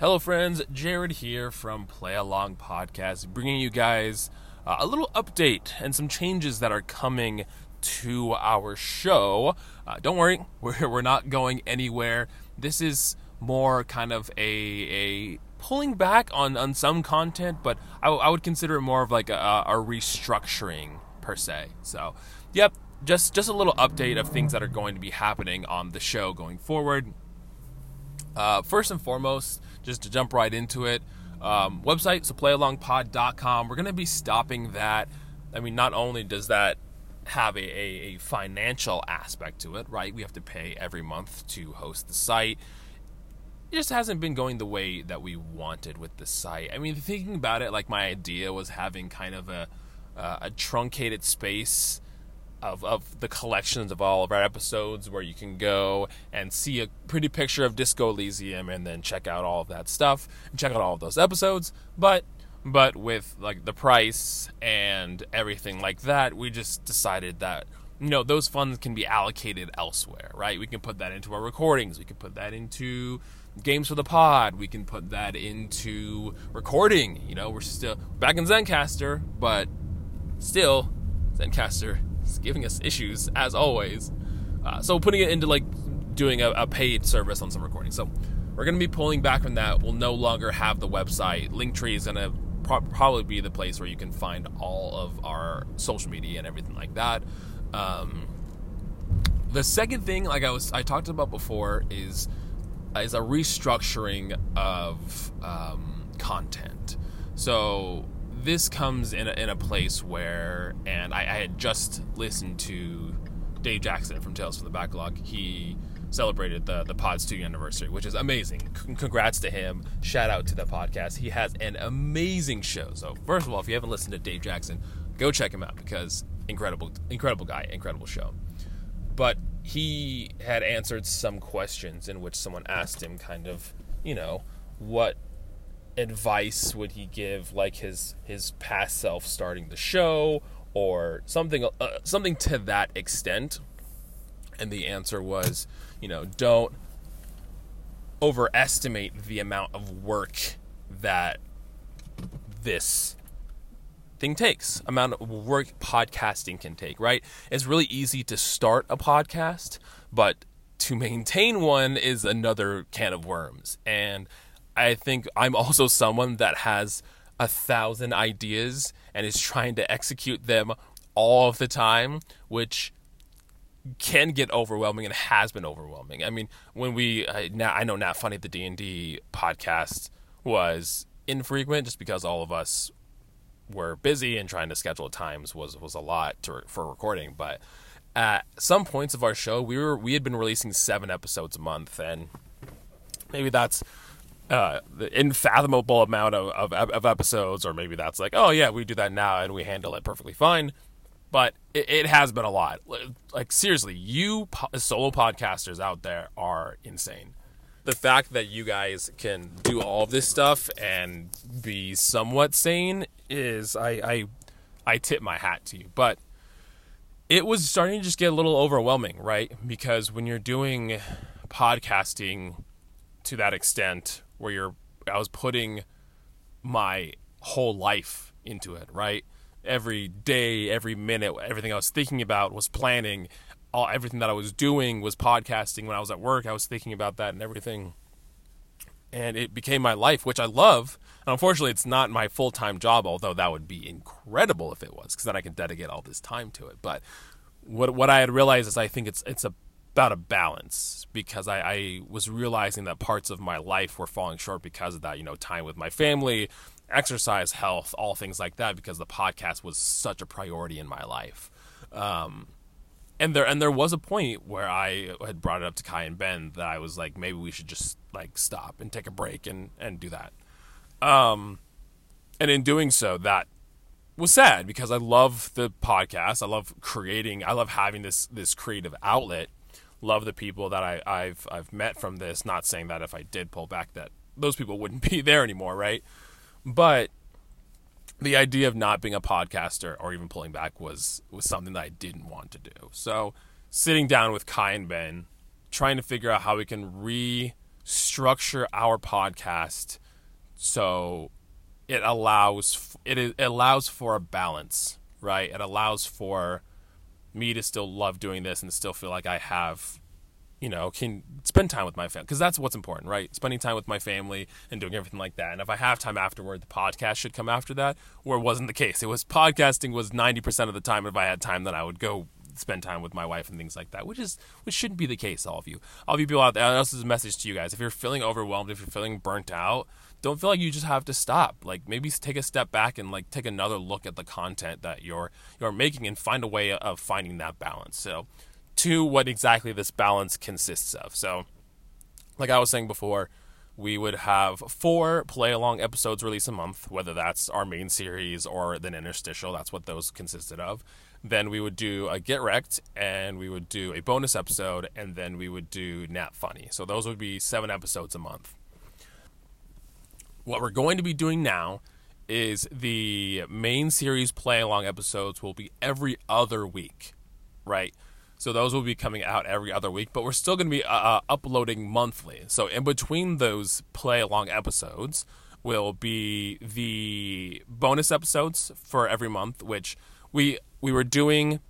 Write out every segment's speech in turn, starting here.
Hello, friends. Jared here from Play Along Podcast, bringing you guys uh, a little update and some changes that are coming to our show. Uh, don't worry, we're, we're not going anywhere. This is more kind of a, a pulling back on, on some content, but I, I would consider it more of like a, a restructuring per se. So, yep, just just a little update of things that are going to be happening on the show going forward. Uh, first and foremost, just to jump right into it, um, website, so playalongpod.com. We're going to be stopping that. I mean, not only does that have a, a, a, financial aspect to it, right? We have to pay every month to host the site. It just hasn't been going the way that we wanted with the site. I mean, thinking about it, like my idea was having kind of a, uh, a truncated space of, of the collections of all of our episodes where you can go and see a pretty picture of Disco Elysium and then check out all of that stuff and check out all of those episodes. But but with like the price and everything like that, we just decided that you know those funds can be allocated elsewhere, right? We can put that into our recordings, we can put that into games for the pod, we can put that into recording. You know, we're still back in Zencastr, but still Zencastr giving us issues as always. Uh, so putting it into like doing a, a paid service on some recording. So we're going to be pulling back from that. We'll no longer have the website. Linktree is going to pro- probably be the place where you can find all of our social media and everything like that. Um, the second thing, like I was, I talked about before, is is a restructuring of um, content. So this comes in a, in a place where, and I, I had just listened to Dave Jackson from Tales from the Backlog. He celebrated the the Pod's two anniversary, which is amazing. C- congrats to him. Shout out to the podcast. He has an amazing show. So first of all, if you haven't listened to Dave Jackson, go check him out because incredible, incredible guy, incredible show. But he had answered some questions in which someone asked him, kind of, you know, what advice would he give like his his past self starting the show or something uh, something to that extent? And the answer was you know don't overestimate the amount of work that this thing takes amount of work podcasting can take right? It's really easy to start a podcast but to maintain one is another can of worms. And I think I'm also someone that has a thousand ideas and is trying to execute them all of the time, which can get overwhelming and has been overwhelming. I mean, when we uh, now I know Nat Funny the D and D podcast was infrequent just because all of us were busy and trying to schedule times was was a lot to, for recording. But at some points of our show, we were we had been releasing seven episodes a month, and maybe that's uh, the infathomable amount of, of, of, episodes, or maybe that's like, oh yeah, we do that now and we handle it perfectly fine. But it, it has been a lot. Like seriously, you po- solo podcasters out there are insane. The fact that you guys can do all of this stuff and be somewhat sane is, I, I, I tip my hat to you. But it was starting to just get a little overwhelming, right? Because when you're doing podcasting to that extent where you're I was putting my whole life into it, right? Every day, every minute, everything I was thinking about was planning. All everything that I was doing was podcasting. When I was at work, I was thinking about that and everything. And it became my life, which I love. And unfortunately, it's not my full time job, although that would be incredible if it was, because then I can dedicate all this time to it. But what what I had realized is I think it's it's a about a balance because I, I, was realizing that parts of my life were falling short because of that. You know, time with my family, exercise, health, all things like that. Because the podcast was such a priority in my life. Um, and there and there was a point where I had brought it up to Kai and Ben that I was like, maybe we should just like stop and take a break and and do that. Um, and in doing so, that was sad because I love the podcast. I love creating. I love having this this creative outlet love the people that I, I've I've met from this. Not saying that if I did pull back, that those people wouldn't be there anymore, right? But the idea of not being a podcaster or even pulling back was was something that I didn't want to do. So sitting down with Kai and Ben, trying to figure out how we can restructure our podcast so it allows it, it allows for a balance, right? It allows for me to still love doing this and still feel like I have you know, can spend time with my family because that's what's important, right? Spending time with my family and doing everything like that. And if I have time afterward, the podcast should come after that. Or it wasn't the case. It was podcasting was ninety percent of the time. If I had time, then I would go spend time with my wife and things like that, which is which shouldn't be the case. All of you, all of you people out there. This is a message to you guys. If you're feeling overwhelmed, if you're feeling burnt out, don't feel like you just have to stop. Like maybe take a step back and like take another look at the content that you're you're making and find a way of finding that balance. So to what exactly this balance consists of. So, like I was saying before, we would have four play along episodes release a month, whether that's our main series or the interstitial. That's what those consisted of. Then we would do a Get Wrecked, and we would do a bonus episode, and then we would do Nat Funny. So those would be seven episodes a month. What we're going to be doing now is the main series play along episodes will be every other week, right? So those will be coming out every other week, but we're still going to be uh, uh, uploading monthly. So in between those play along episodes will be the bonus episodes for every month, which we we were doing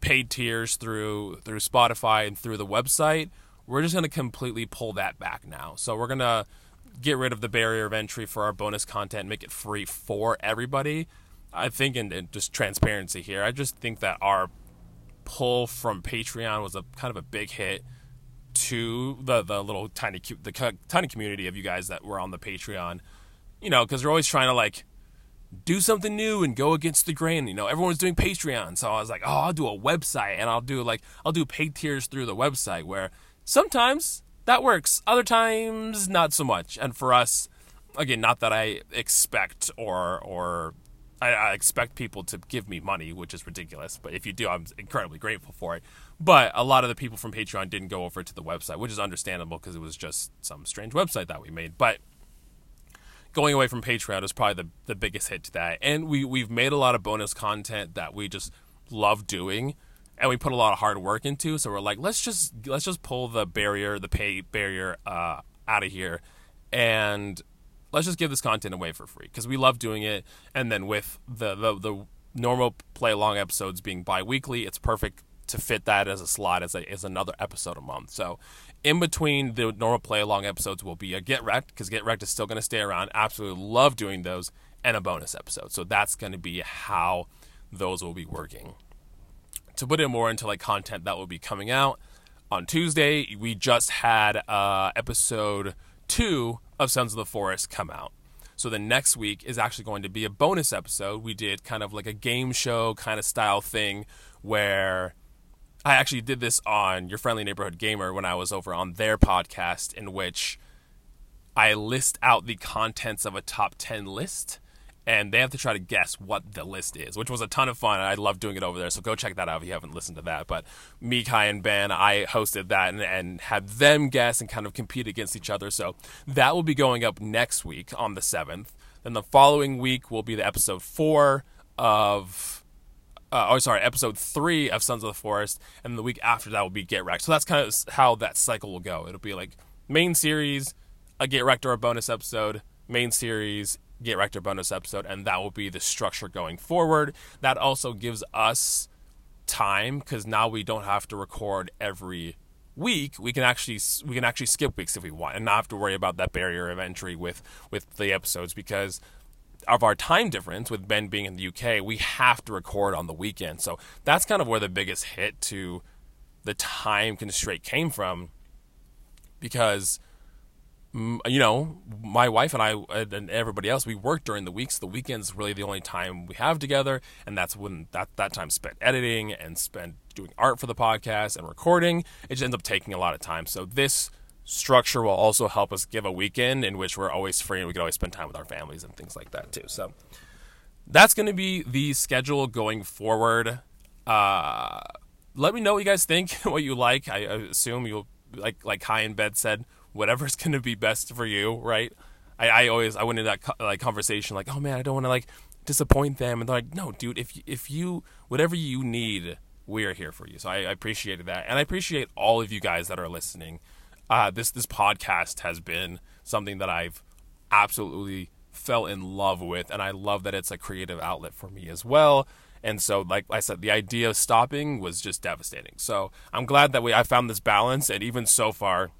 paid tiers through through Spotify and through the website. We're just going to completely pull that back now. So we're going to get rid of the barrier of entry for our bonus content, make it free for everybody. I think, in just transparency here, I just think that our pull from Patreon was a kind of a big hit to the the little tiny the tiny community of you guys that were on the Patreon. You know, because they're always trying to like do something new and go against the grain. You know, everyone's doing Patreon, so I was like, oh, I'll do a website and I'll do like I'll do paid tiers through the website where sometimes that works, other times not so much. And for us, again, not that I expect or or I, I, expect people to give me money, which is ridiculous. But if you do, I'm incredibly grateful for it. But a lot of the people from Patreon didn't go over to the website, which is understandable because it was just some strange website that we made. But going away from Patreon is probably the, the biggest hit to that. And we, we've made a lot of bonus content that we just love doing and we put a lot of hard work into. So we're like, let's just let's just pull the barrier, the pay barrier uh, out of here and let's just give this content away for free because we love doing it. And then with the, the, the normal play along episodes being bi weekly, it's perfect to fit that as a slot as, a, as another episode a month. So in between the normal play along episodes will be a Get Wrecked because Get Wrecked is still going to stay around. Absolutely love doing those and a bonus episode. So that's going to be how those will be working. To put it more into like content that will be coming out on Tuesday, we just had uh, episode two of Sons of the Forest come out. So the next week is actually going to be a bonus episode. We did kind of like a game show kind of style thing where I actually did this on Your Friendly Neighborhood Gamer when I was over on their podcast, in which I list out the contents of a top 10 list and they have to try to guess what the list is, which was a ton of fun. I love doing it over there, so go check that out if you haven't listened to that. But me, Kai, and Ben, I hosted that and, and had them guess and kind of compete against each other. So that will be going up next week on the 7th. Then the following week will be the episode four of uh, oh sorry, episode three of Sons of the Forest, and the week after that will be Get Wrecked. So that's kind of how that cycle will go. It'll be like main series, a Get Wrecked or a bonus episode, main series, Get Wrecked bonus episode, and that will be the structure going forward. That also gives us time because now we don't have to record every week. We can actually we can actually skip weeks if we want, and not have to worry about that barrier of entry with with the episodes because of our time difference with Ben being in the UK, we have to record on the weekend. So that's kind of where the biggest hit to the time constraint came from because you know, my wife and I and everybody else, we work during the weeks. The weekends really the only time we have together, and that's when that that time spent editing and spent doing art for the podcast and recording. It just ends up taking a lot of time. So this structure will also help us give a weekend in which we're always free and we can always spend time with our families and things like that too. So that's going to be the schedule going forward. Uh, let me know what you guys think, what you like. I assume you'll like like Kai and Ben said whatever's going to be best for you, right? I, I always I went into that co- like conversation like, oh man, I don't want to like disappoint them, and they're like, no, dude, if if you whatever you need, we are here for you. So I, I appreciated that, and I appreciate all of you guys that are listening. uh, this this podcast has been something that I've absolutely fell in love with, and I love that it's a creative outlet for me as well. And so, like I said, the idea of stopping was just devastating. So I'm glad that we I found this balance, and even so far,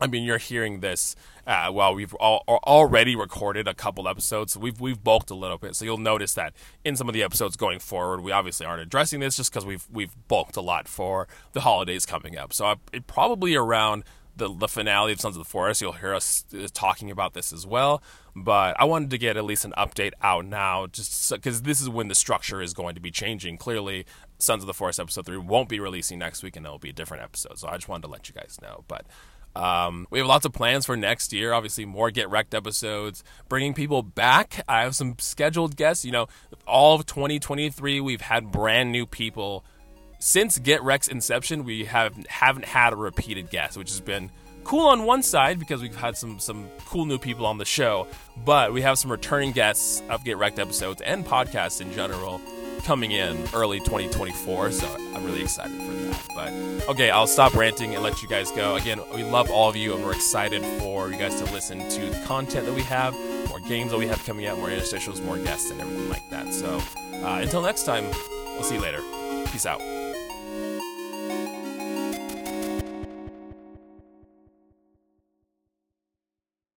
I mean, you're hearing this uh, while we've all, already recorded a couple episodes. So we've we've bulked a little bit, so you'll notice that in some of the episodes going forward, we obviously aren't addressing this just because we've we've bulked a lot for the holidays coming up. So I, it probably around the, the finale of Sons of the Forest, you'll hear us uh, talking about this as well. But I wanted to get at least an update out now, just because so, this is when the structure is going to be changing. Clearly, Sons of the Forest episode three won't be releasing next week, and it'll be a different episode. So I just wanted to let you guys know. But um, we have lots of plans for next year. Obviously, more Get Wrecked episodes, bringing people back. I have some scheduled guests. You know, all of 2023, we've had brand new people since Get Wrecked's inception, we have haven't had a repeated guest, which has been cool on one side because we've had some some cool new people on the show, but we have some returning guests of Get Wrecked episodes and podcasts in general coming in early 2024. So I'm really excited for that. But okay, I'll stop ranting and let you guys go. Again, we love all of you and we're excited for you guys to listen to the content that we have, more games that we have coming out, more interstitials, more guests, and everything like that. So uh, until next time, we'll see you later. Peace out.